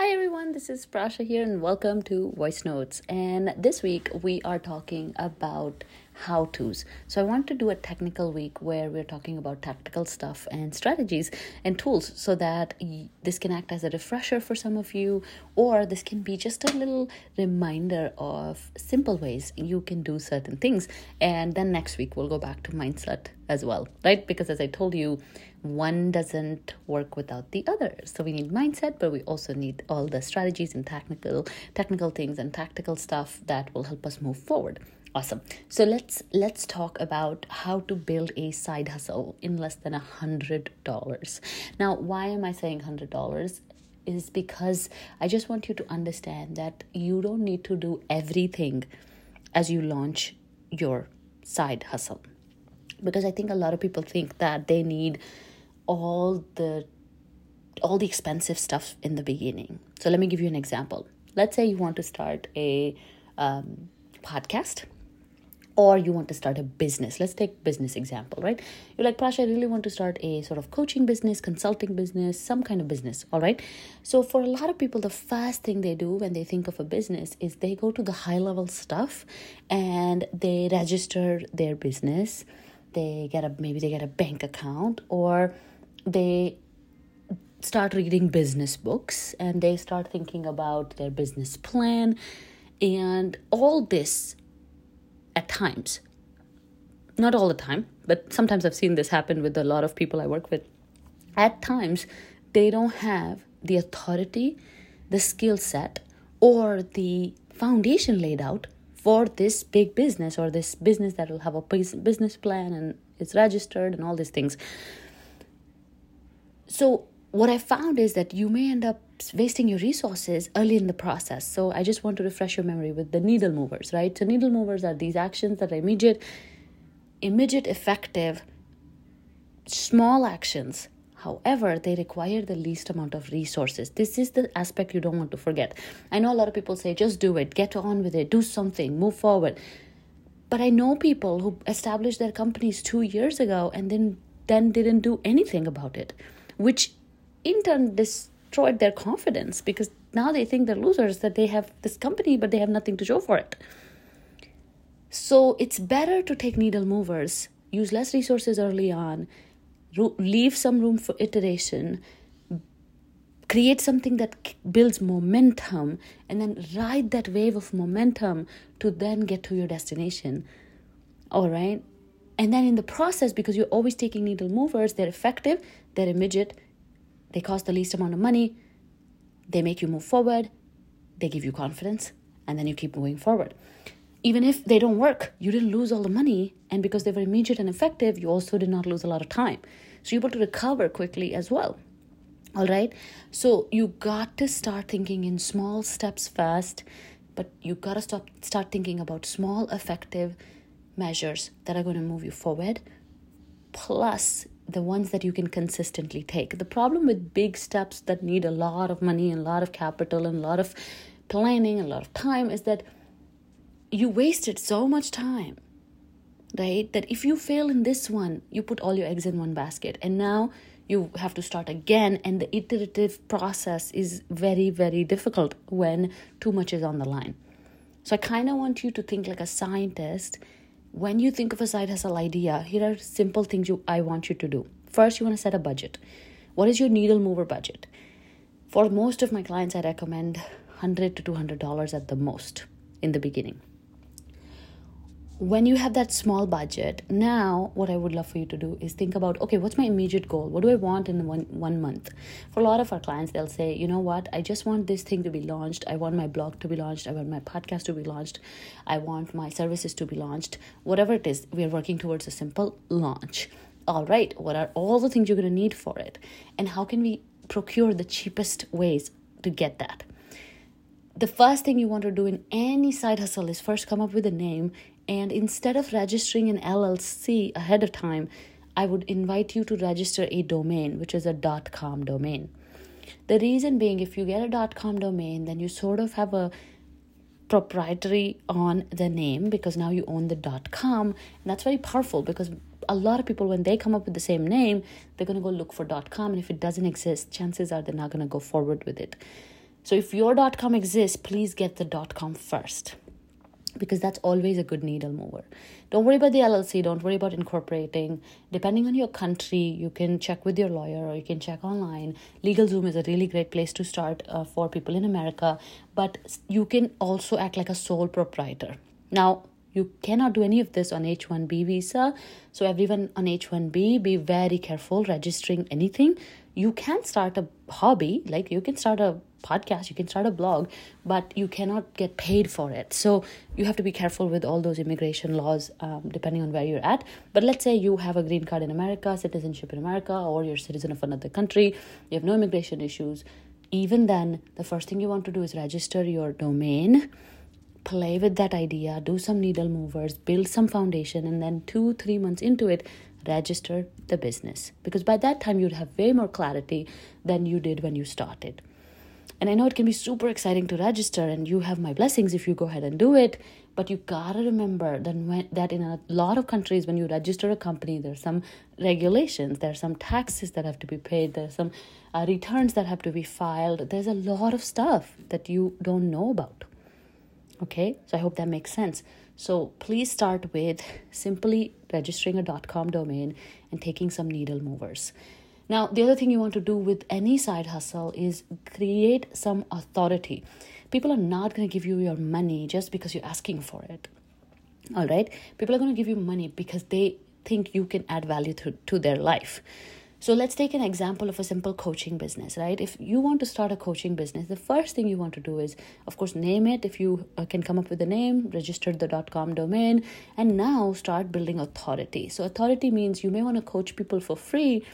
Hi everyone, this is Prasha here, and welcome to Voice Notes. And this week we are talking about how to's. So, I want to do a technical week where we're talking about tactical stuff and strategies and tools so that this can act as a refresher for some of you, or this can be just a little reminder of simple ways you can do certain things. And then next week we'll go back to mindset as well, right? Because as I told you, one doesn't work without the other so we need mindset but we also need all the strategies and technical technical things and tactical stuff that will help us move forward awesome. So let's let's talk about how to build a side hustle in less than a hundred dollars. Now why am i saying hundred dollars? Is because i just want you to understand that you don't need to do everything as you launch your side hustle. Because i think a lot of people think that they need all the all the expensive stuff in the beginning. So let me give you an example. Let's say you want to start a um, podcast or you want to start a business. Let's take business example, right? You're like, Prasha, I really want to start a sort of coaching business, consulting business, some kind of business, all right? So for a lot of people, the first thing they do when they think of a business is they go to the high level stuff and they register their business. They get a maybe they get a bank account or they start reading business books and they start thinking about their business plan and all this at times. Not all the time but sometimes i've seen this happen with a lot of people i work with. At times they don't have the authority the skill set or the foundation laid out for this big business or this business that will have a business plan and it's registered and all these things. So, what I found is that you may end up wasting your resources early in the process. So, I just want to refresh your memory with the needle movers, right? So, needle movers are these actions that are immediate, immediate, effective, small actions. However, they require the least amount of resources. This is the aspect you don't want to forget. I know a lot of people say, just do it, get on with it, do something, move forward. But I know people who established their companies two years ago and then then didn't do anything about it which in turn destroyed their confidence because now they think they're losers that they have this company but they have nothing to show for it. So it's better to take needle movers, use less resources early on, leave some room for iteration, create something that builds momentum, and then ride that wave of momentum to then get to your destination. All right. And then in the process, because you're always taking needle movers, they're effective, they're immediate, they cost the least amount of money, they make you move forward, they give you confidence, and then you keep moving forward. Even if they don't work, you didn't lose all the money, and because they were immediate and effective, you also did not lose a lot of time. So you're able to recover quickly as well. All right. So you got to start thinking in small steps first, but you got to stop start thinking about small effective measures that are going to move you forward, plus the ones that you can consistently take. The problem with big steps that need a lot of money and a lot of capital and a lot of planning a lot of time is that you wasted so much time, right? That if you fail in this one, you put all your eggs in one basket. And now you have to start again. And the iterative process is very, very difficult when too much is on the line. So I kind of want you to think like a scientist when you think of a side hustle idea, here are simple things you I want you to do. First, you want to set a budget. What is your needle mover budget? For most of my clients, I recommend 100 to 200 dollars at the most in the beginning when you have that small budget now what i would love for you to do is think about okay what's my immediate goal? What do i want in one one month? For a lot of our clients they'll say you know what? I just want this thing to be launched. I want my blog to be launched. I want my podcast to be launched. I want my services to be launched. Whatever it is we are working towards a simple launch. All right what are all the things you're going to need for it? And how can we procure the cheapest ways to get that? The first thing you want to do in any side hustle is first come up with a name and instead of registering an LLC ahead of time, I would invite you to register a domain, which is a .com domain. The reason being, if you get a .com domain, then you sort of have a proprietary on the name because now you own the .com, and that's very powerful because a lot of people when they come up with the same name, they're to go look for .com, and if it doesn't exist, chances are they're not to go forward with it. So if your .com exists, please get the .com first because that's always a good needle mover. Don't worry about the LLC, don't worry about incorporating. Depending on your country, you can check with your lawyer or you can check online. LegalZoom is a really great place to start uh, for people in America, but you can also act like a sole proprietor. Now, you cannot do any of this on H1B visa. So, everyone on H1B, be very careful registering anything. You can start a hobby, like you can start a podcast, you can start a blog, but you cannot get paid for it. So, you have to be careful with all those immigration laws um, depending on where you're at. But let's say you have a green card in America, citizenship in America, or you're a citizen of another country, you have no immigration issues. Even then, the first thing you want to do is register your domain play with that idea, do some needle movers, build some foundation, and then two, three months into it, register the business. Because by that time, you'd have way more clarity than you did when you started. And I know it can be super exciting to register, and you have my blessings if you go ahead and do it. But you gotta remember that, when, that in a lot of countries, when you register a company, there's some regulations, there's some taxes that have to be paid, there's some uh, returns that have to be filed. There's a lot of stuff that you don't know about. Okay, so I hope that makes sense. So please start with simply registering a .com domain and taking some needle movers. Now, the other thing you want to do with any side hustle is create some authority. People are not going to give you your money just because you're asking for it. All right? People are going to give you money because they think you can add value to, to their life. So let's take an example of a simple coaching business, right? If you want to start a coaching business, the first thing you want to do is, of course, name it. If you uh, can come up with a name, register the .com domain, and now start building authority. So authority means you may want to coach people for free,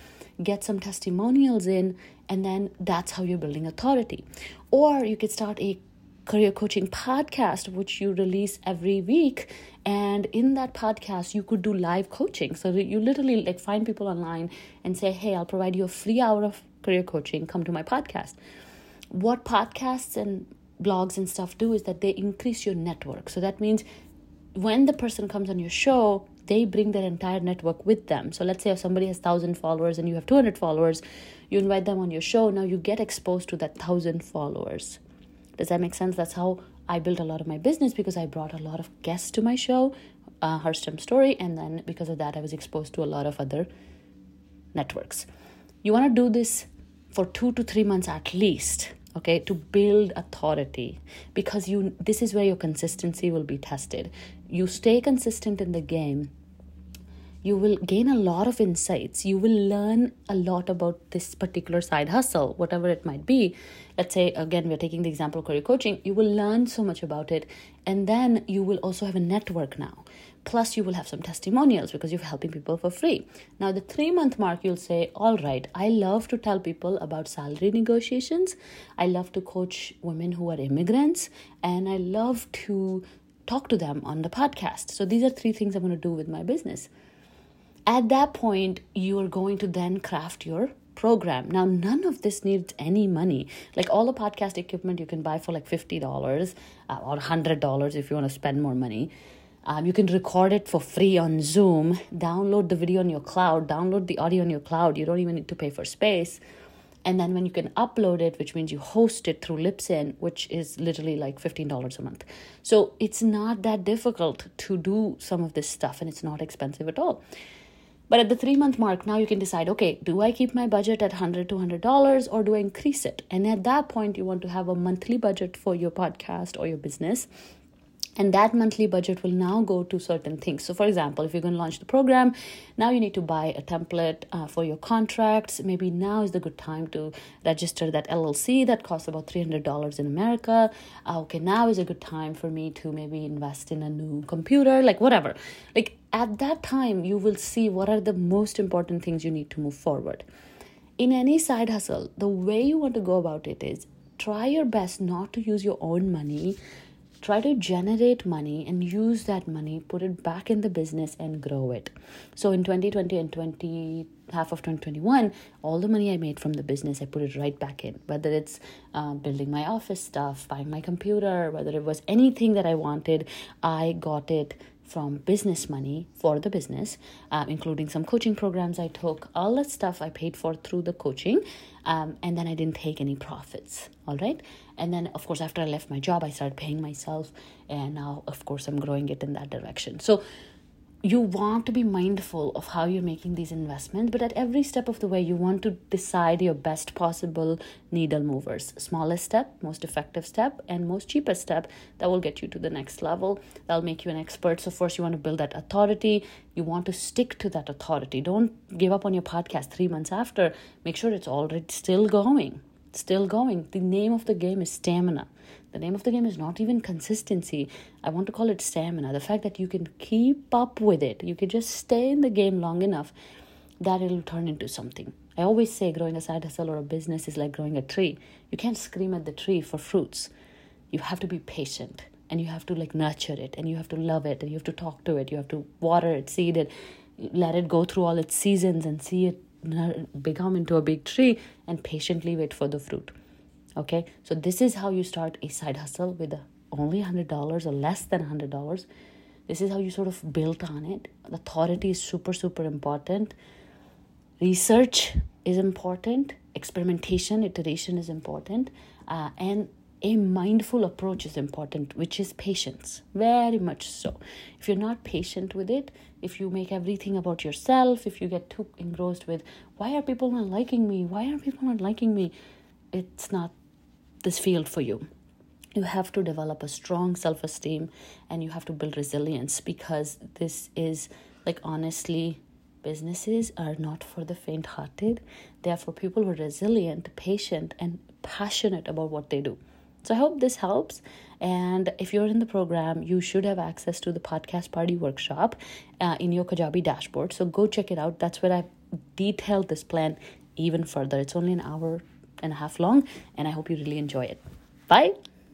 get some testimonials in, and then that's how you're building authority. Or you could start a career coaching podcast which you release every week and in that podcast you could do live coaching. So you literally like find people online and say hey i'll provide you a free hour of career coaching. Come to my podcast. What podcasts and blogs and stuff do is that they increase your network. So that means when the person comes on your show they bring their entire network with them so let's say if somebody has 1000 followers and you have 200 followers you invite them on your show now you get exposed to that 1000 followers does that make sense? That's how I built a lot of my business because I brought a lot of guests to my show, uh, Her Story, and then because of that, I was exposed to a lot of other networks. You want to do this for two to three months at least okay to build authority because you this is where your consistency will be tested you stay consistent in the game you will gain a lot of insights. You will learn a lot about this particular side hustle, whatever it might be. Let's say, again, we're taking the example of career coaching. You will learn so much about it. And then you will also have a network now. Plus, you will have some testimonials because you're helping people for free. Now, the three month mark, you'll say, All right, I love to tell people about salary negotiations. I love to coach women who are immigrants. And I love to talk to them on the podcast. So, these are three things I'm going to do with my business at that point you are going to then craft your program. Now none of this needs any money. Like all the podcast equipment you can buy for like $50 uh, or $100 if you want to spend more money. Um, you can record it for free on zoom. Download the video on your cloud. Download the audio on your cloud. You don't even need to pay for space. And then when you can upload it which means you host it through libsyn which is literally like $15 a month. So it's not that difficult to do some of this stuff and it's not expensive at all but at the three month mark, now you can decide okay, do I keep my budget at $100, $200 or do I increase it? And at that point, you want to have a monthly budget for your podcast or your business and that monthly budget will now go to certain things. So for example if you're going to launch the program now you need to buy a template uh, for your contracts. Maybe now is the good time to register that llc that costs about $300 in america. Uh, okay now is a good time for me to maybe invest in a new computer like whatever. Like at that time you will see what are the most important things you need to move forward. In any side hustle the way you want to go about it is try your best not to use your own money try to generate money and use that money put it back in the business and grow it. So in 2020 and 20 half of 2021 all the money i made from the business i put it right back in. Whether it's uh, building my office stuff buying my computer whether it was anything that i wanted i got it from business money for the business, uh, including some coaching programs I took, all that stuff I paid for through the coaching. Um, and then I didn't take any profits. All right. And then, of course, after I left my job, I started paying myself. And now, of course, I'm growing it in that direction. So, you want to be mindful of how you're making these investments, but at every step of the way, you want to decide your best possible needle movers. Smallest step, most effective step, and most cheapest step that will get you to the next level. That'll make you an expert. So, first, you want to build that authority. You want to stick to that authority. Don't give up on your podcast three months after. Make sure it's already still going. Still going. The name of the game is stamina. The name of the game is not even consistency. I want to call it stamina. The fact that you can keep up with it, you can just stay in the game long enough that it'll turn into something. I always say growing a side hustle or a business is like growing a tree. You can't scream at the tree for fruits. You have to be patient and you have to like nurture it and you have to love it and you have to talk to it. You have to water it, seed it, let it go through all its seasons and see it become into a big tree and patiently wait for the fruit okay? So this is how you start a side hustle with only $100 or less than $100 this is how you sort of build on it. Authority is super super important. Research is important. Experimentation iteration is important. Uh, and a mindful approach is important which is patience. Very much so. If you're not patient with it if you make everything about yourself if you get too engrossed with why are people not liking me? Why are people not liking me? It's not this field for you you have to develop a strong self esteem and you have to build resilience because this is like honestly, businesses are not for the faint hearted. They are for people who are resilient, patient, and passionate about what they do. So I hope this helps. And if you're in the program, you should have access to the podcast party workshop uh, in your Kajabi dashboard. So go check it out. That's where I've detailed this plan even further. It's only an hour and a half long, and I hope you really enjoy it. Bye.